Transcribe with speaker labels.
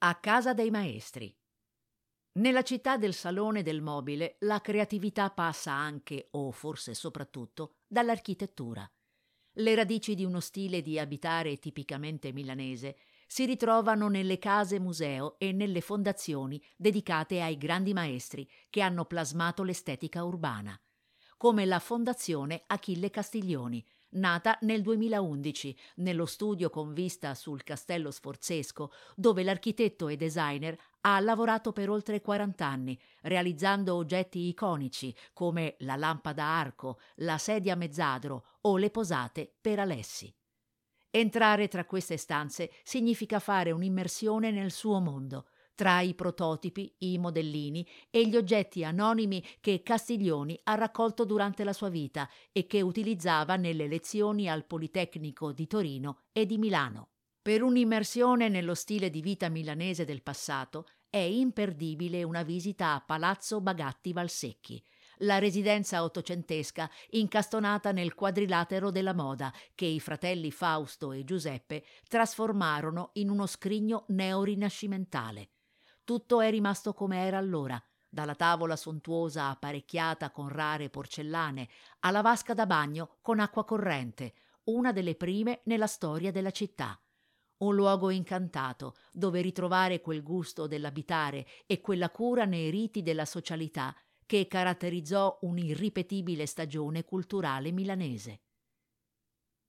Speaker 1: A casa dei maestri. Nella città del salone del mobile la creatività passa anche, o forse soprattutto, dall'architettura. Le radici di uno stile di abitare tipicamente milanese si ritrovano nelle case museo e nelle fondazioni dedicate ai grandi maestri che hanno plasmato l'estetica urbana, come la Fondazione Achille Castiglioni, nata nel 2011 nello studio con vista sul Castello Sforzesco, dove l'architetto e designer ha lavorato per oltre 40 anni, realizzando oggetti iconici come la lampada a arco, la sedia a mezzadro o le posate per Alessi. Entrare tra queste stanze significa fare un'immersione nel suo mondo, tra i prototipi, i modellini e gli oggetti anonimi che Castiglioni ha raccolto durante la sua vita e che utilizzava nelle lezioni al Politecnico di Torino e di Milano. Per un'immersione nello stile di vita milanese del passato è imperdibile una visita a Palazzo Bagatti Valsecchi, la residenza ottocentesca incastonata nel quadrilatero della moda che i fratelli Fausto e Giuseppe trasformarono in uno scrigno neorinascimentale. Tutto è rimasto come era allora, dalla tavola sontuosa apparecchiata con rare porcellane alla vasca da bagno con acqua corrente, una delle prime nella storia della città. Un luogo incantato dove ritrovare quel gusto dell'abitare e quella cura nei riti della socialità che caratterizzò un'irripetibile stagione culturale milanese.